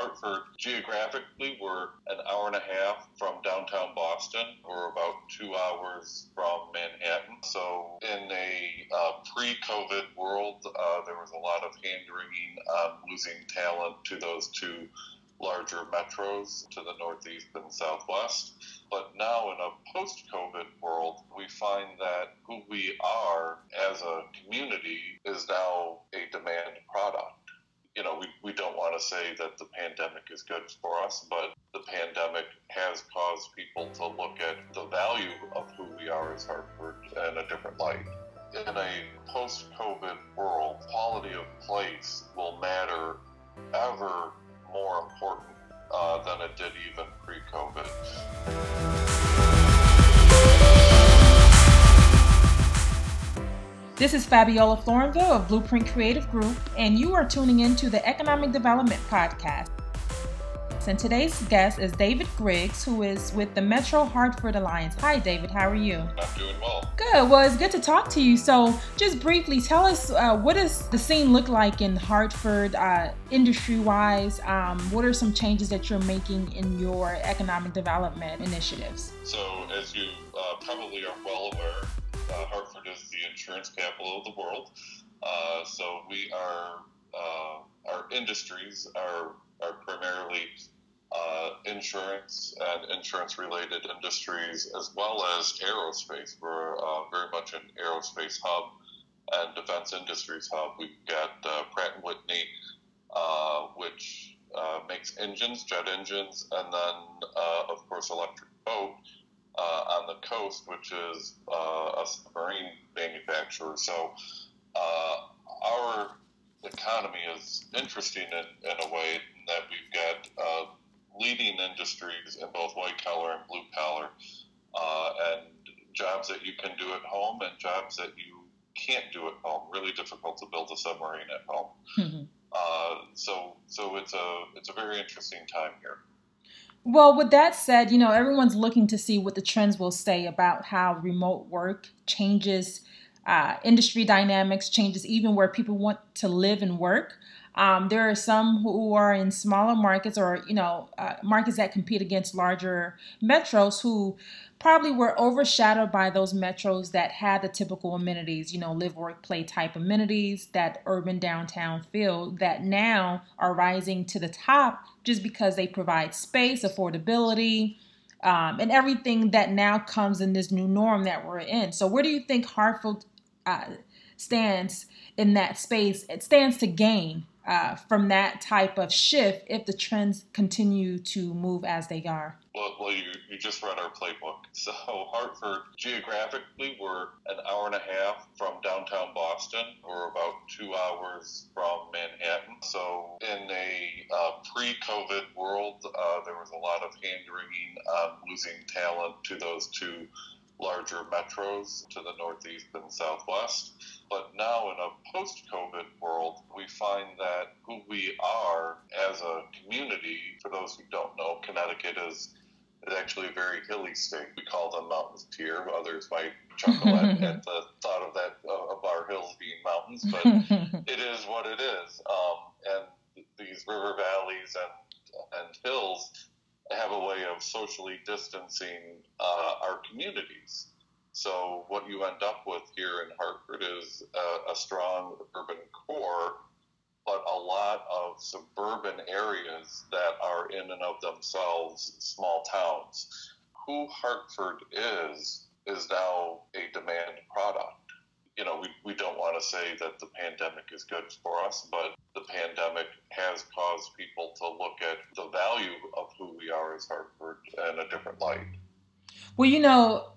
Hartford, geographically, we're an hour and a half from downtown Boston. We're about two hours from Manhattan. So, in a uh, pre COVID world, uh, there was a lot of hand wringing on losing talent to those two larger metros to the northeast and southwest. But now, in a post COVID world, we find that who we are as a community is now a demand product. You know, we, we don't want say that the pandemic is good for us, but the pandemic has caused people to look at the value of who we are as Hartford in a different light. In a post COVID world, quality of place will matter ever more important uh, than it did even pre COVID. This is Fabiola Florenville of Blueprint Creative Group, and you are tuning into the Economic Development Podcast. And today's guest is David Griggs, who is with the Metro Hartford Alliance. Hi, David. How are you? I'm doing well. Good. Well, it's good to talk to you. So, just briefly, tell us uh, what does the scene look like in Hartford, uh, industry-wise? Um, what are some changes that you're making in your economic development initiatives? So, as you uh, probably are well aware, uh, Hartford is the insurance capital of the world. Uh, so, we are uh, our industries are are primarily uh, insurance and insurance related industries, as well as aerospace. We're uh, very much an aerospace hub and defense industries hub. We've got uh, Pratt Whitney, which makes engines, jet engines, and then, of course, Electric Boat on the coast, which is a submarine manufacturer. So, our economy is interesting in, in a way that we've got uh, leading industries in both white collar and blue collar, uh, and jobs that you can do at home and jobs that you can't do at home. Really difficult to build a submarine at home. Mm-hmm. Uh, so, so it's a it's a very interesting time here. Well, with that said, you know everyone's looking to see what the trends will say about how remote work changes uh, industry dynamics, changes even where people want to live and work. Um, there are some who are in smaller markets or you know uh, markets that compete against larger metros who probably were overshadowed by those metros that had the typical amenities, you know, live, work, play type amenities, that urban downtown feel that now are rising to the top just because they provide space, affordability, um, and everything that now comes in this new norm that we're in. So, where do you think Hartford uh, stands in that space? It stands to gain uh, from that type of shift if the trends continue to move as they are? Well, well you, you just read our playbook. So, Hartford, geographically, we're an hour and a half from downtown Boston. We're about two hours from Manhattan. So, in a uh, pre COVID world, uh, there was a lot of hand wringing on losing talent to those two larger metros to the northeast and southwest. But now, in a post COVID world, we find that who we are as a community, for those who don't know, Connecticut is, is actually a very hilly state. We call them mountains here. Others might chuckle at, at, the thought of that, of our hills being mountains, but it is what it is. Um, and these river valleys and, and hills have a way of socially distancing uh, our communities. So what you end up with here in Hartford is a, a strong urban core, but a lot of suburban areas that are in and of themselves small towns. Who Hartford is is now a demand product. You know, we, we don't want to say that the pandemic is good for us, but the pandemic has caused people to look at the value of who we are as Hartford in a different light. Well, you know,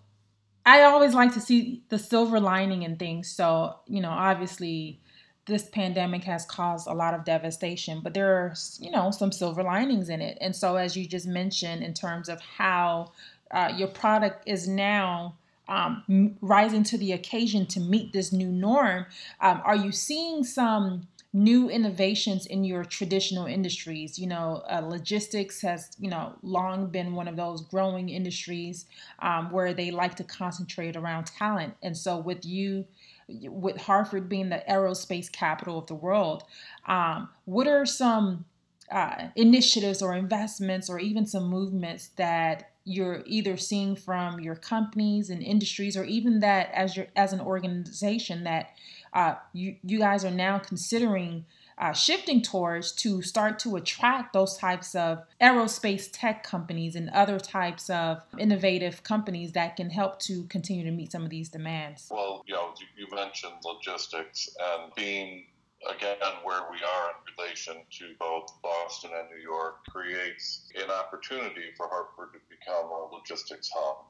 I always like to see the silver lining in things. So, you know, obviously this pandemic has caused a lot of devastation, but there are, you know, some silver linings in it. And so, as you just mentioned, in terms of how uh, your product is now um, rising to the occasion to meet this new norm, um, are you seeing some new innovations in your traditional industries. You know, uh, logistics has, you know, long been one of those growing industries um, where they like to concentrate around talent. And so, with you, with Hartford being the aerospace capital of the world, um, what are some uh, initiatives or investments or even some movements that you're either seeing from your companies and industries or even that as your as an organization that uh, you you guys are now considering uh, shifting towards to start to attract those types of aerospace tech companies and other types of innovative companies that can help to continue to meet some of these demands? Well, you know, you mentioned logistics and being again, where we are in relation to both Boston and New York creates an opportunity for Hartford to become a logistics hub.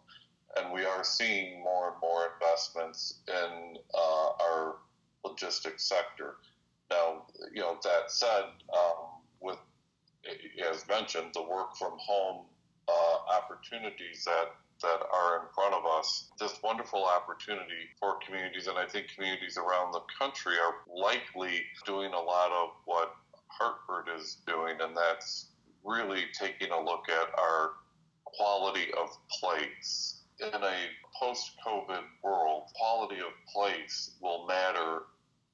And we are seeing more and more investments in uh, our logistics sector. Now, you know, that said, um, with, as mentioned, the work from home uh, opportunities that that are in front of us, this wonderful opportunity for communities. And I think communities around the country are likely doing a lot of what Hartford is doing, and that's really taking a look at our quality of place. In a post COVID world, quality of place will matter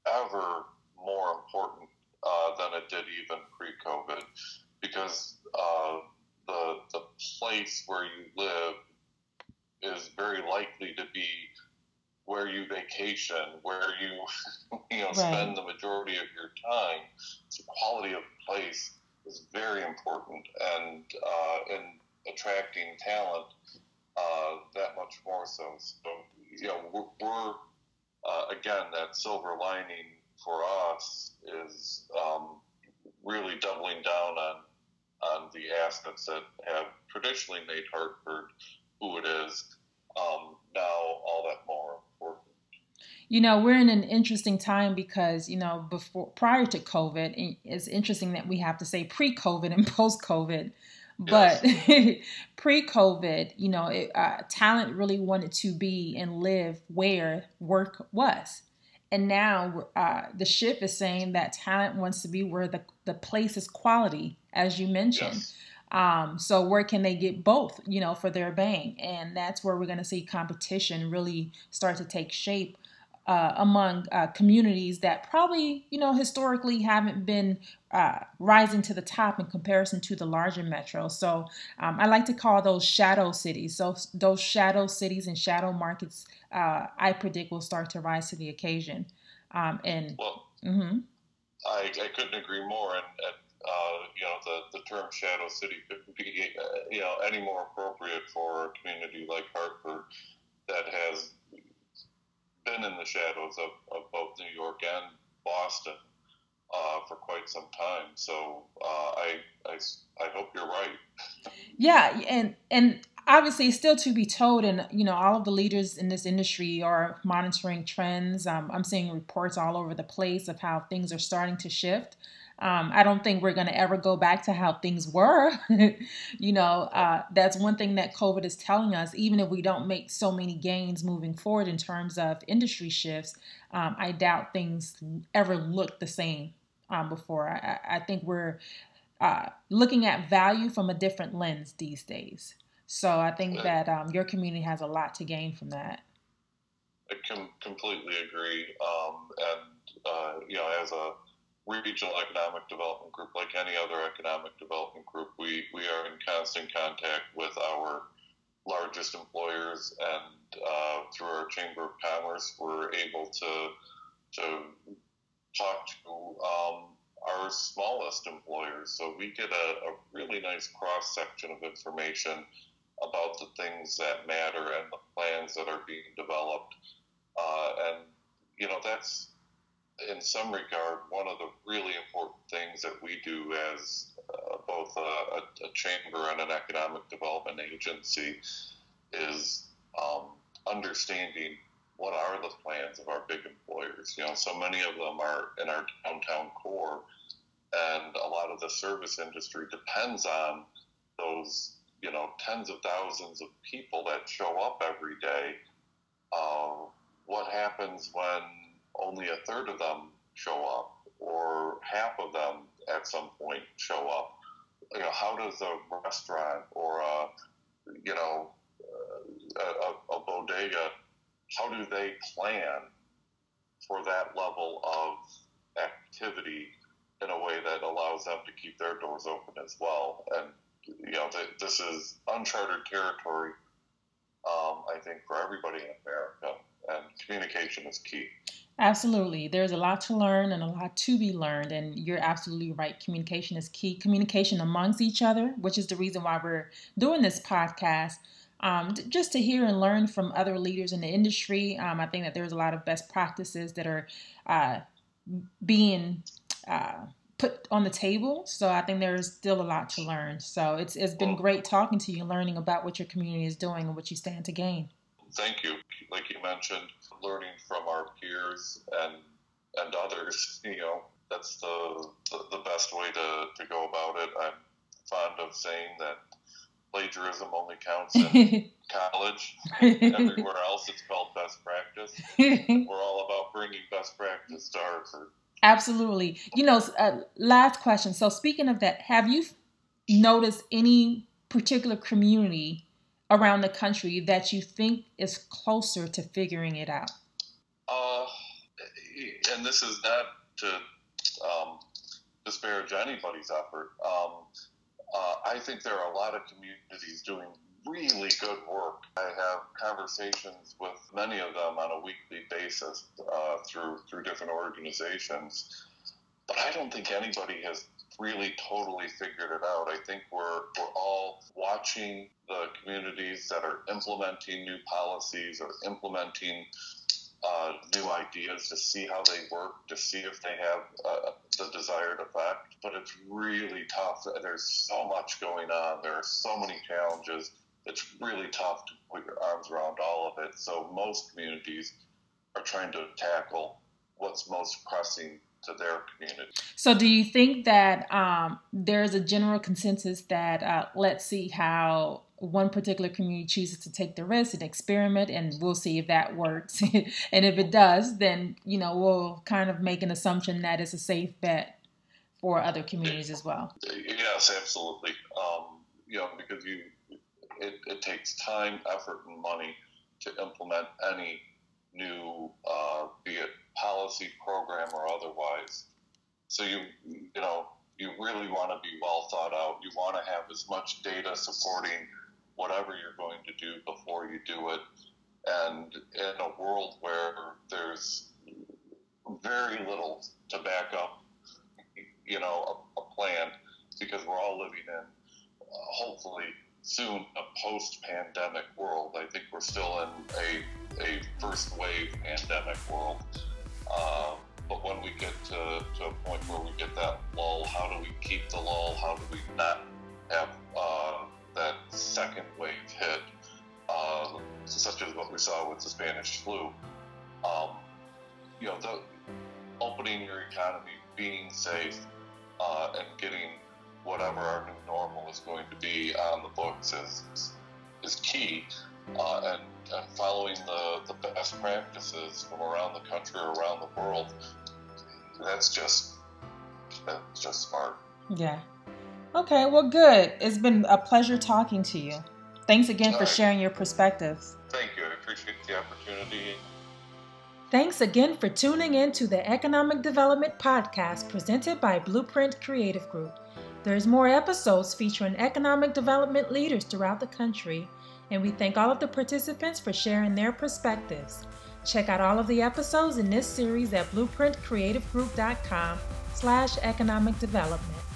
ever more important uh, than it did even pre COVID because uh, the, the place where you live is very likely to be where you where you you know right. spend the majority of your time. So quality of place is very important, and uh, in attracting talent, uh, that much more so. So you know we're, we're uh, again that silver lining for us is um, really doubling down on on the assets that have traditionally made Hartford who it is, um, now all that more. You know, we're in an interesting time because, you know, before prior to COVID, it's interesting that we have to say pre COVID and post COVID. But yes. pre COVID, you know, it, uh, talent really wanted to be and live where work was. And now uh, the shift is saying that talent wants to be where the, the place is quality, as you mentioned. Yes. Um, so where can they get both, you know, for their bang? And that's where we're going to see competition really start to take shape uh, among uh, communities that probably, you know, historically haven't been uh, rising to the top in comparison to the larger metros. So um, I like to call those shadow cities. So those shadow cities and shadow markets, uh, I predict will start to rise to the occasion. Um, and well, mm-hmm. I, I couldn't agree more. And, and uh, you know, the, the term shadow city couldn't be, uh, you know, any more appropriate for a community like Hartford that has been in the shadows of, of both New York and Boston uh, for quite some time. So uh, I, I, I hope you're right. yeah, and and obviously still to be told and you know all of the leaders in this industry are monitoring trends um, i'm seeing reports all over the place of how things are starting to shift um, I don't think we're going to ever go back to how things were. you know, uh, that's one thing that COVID is telling us. Even if we don't make so many gains moving forward in terms of industry shifts, um, I doubt things ever look the same um, before. I, I, think we're uh, looking at value from a different lens these days. So I think that um, your community has a lot to gain from that. I com- completely agree. Um, and, uh, you know, as a regional economic development group, like any other economic development group, we, we are in constant contact with our largest employers, and uh, through our Chamber of Commerce, we're able to to talk to um, our smallest employers. So we get a, a really nice cross section of information about the things that matter and the plans that are being developed. Uh, and you know that's in some regard, one of the really important things that we do as uh, both a, a, chamber and an economic development agency is um, understanding what are the plans of our big employers. You know, so many of them are in our downtown core, and a lot of the service industry depends on those, you know, tens of thousands of people that show up every day. Uh, what happens when only a third of them show up, or half of them at some point show up. You know, how does a restaurant or a, you know, a, a bodega, how do they plan for that level of activity in a way that allows them to keep their doors open as well. And you know, th- this is uncharted territory. Um, I think for everybody in America, and communication is key. Absolutely. There's a lot to learn and a lot to be learned. And you're absolutely right. Communication is key. Communication amongst each other, which is the reason why we're doing this podcast. Um, just to hear and learn from other leaders in the industry. Um, I think that there's a lot of best practices that are uh, being uh, put on the table. So I think there's still a lot to learn. So it's it's been great talking to you, learning about what your community is doing and what you stand to gain. Thank you. Like you mentioned, learning from our peers and and others. You know, that's the the, the best way to, to go about it. I'm fond of saying that plagiarism only counts in college. Everywhere else, it's called best practice. We're all about bringing best practice to Hartford. Absolutely. You know, uh, last question. So, speaking of that, have you noticed any particular community around the country that you think is closer to figuring it out? Uh, and this is not to um, disparage anybody's effort. Um, uh, I think there are a lot of communities doing really good work. I have conversations with many of them on a weekly basis uh, through through different organizations, but I don't think anybody has really totally figured it out. I think we're we're all watching the communities that are implementing new policies or implementing uh, new ideas to see how they work, to see if they have uh, the desired effect. But it's really tough. There's so much going on. There are so many challenges. It's really tough to put your arms around all of it. So most communities are trying to tackle what's most pressing to their community. So, do you think that um, there's a general consensus that uh, let's see how one particular community chooses to take the risk and experiment, and we'll see if that works. and if it does, then you know we'll kind of make an assumption that it's a safe bet for other communities as well. Yes, absolutely. Um, you know, because you it, it takes time, effort, and money to implement any new, uh, be it policy, program, or otherwise. So you you know you really want to be well thought out. You want to have as much data supporting whatever you're going to do before you do it. And in a world where there's very little to back up, you know, a, a plan, because we're all living in, uh, hopefully soon, a post-pandemic world. I think we're still in a, a first wave pandemic world. Uh, but when we get to, to a point where we get that lull, how do we keep the lull? How do we not have uh, that second wave hit, uh, such as what we saw with the Spanish flu? Um, you know, the, opening your economy, being safe, uh, and getting whatever our new normal is going to be on the books is is key. Uh, and, and following the, the best practices from around the country, or around the world, that's just that's just smart. Yeah. Okay, well, good. It's been a pleasure talking to you. Thanks again All for right. sharing your perspectives. Thank you. I appreciate the opportunity. Thanks again for tuning in to the Economic Development Podcast presented by Blueprint Creative Group. There's more episodes featuring economic development leaders throughout the country, and we thank all of the participants for sharing their perspectives. Check out all of the episodes in this series at blueprintcreativegroup.com slash economic development.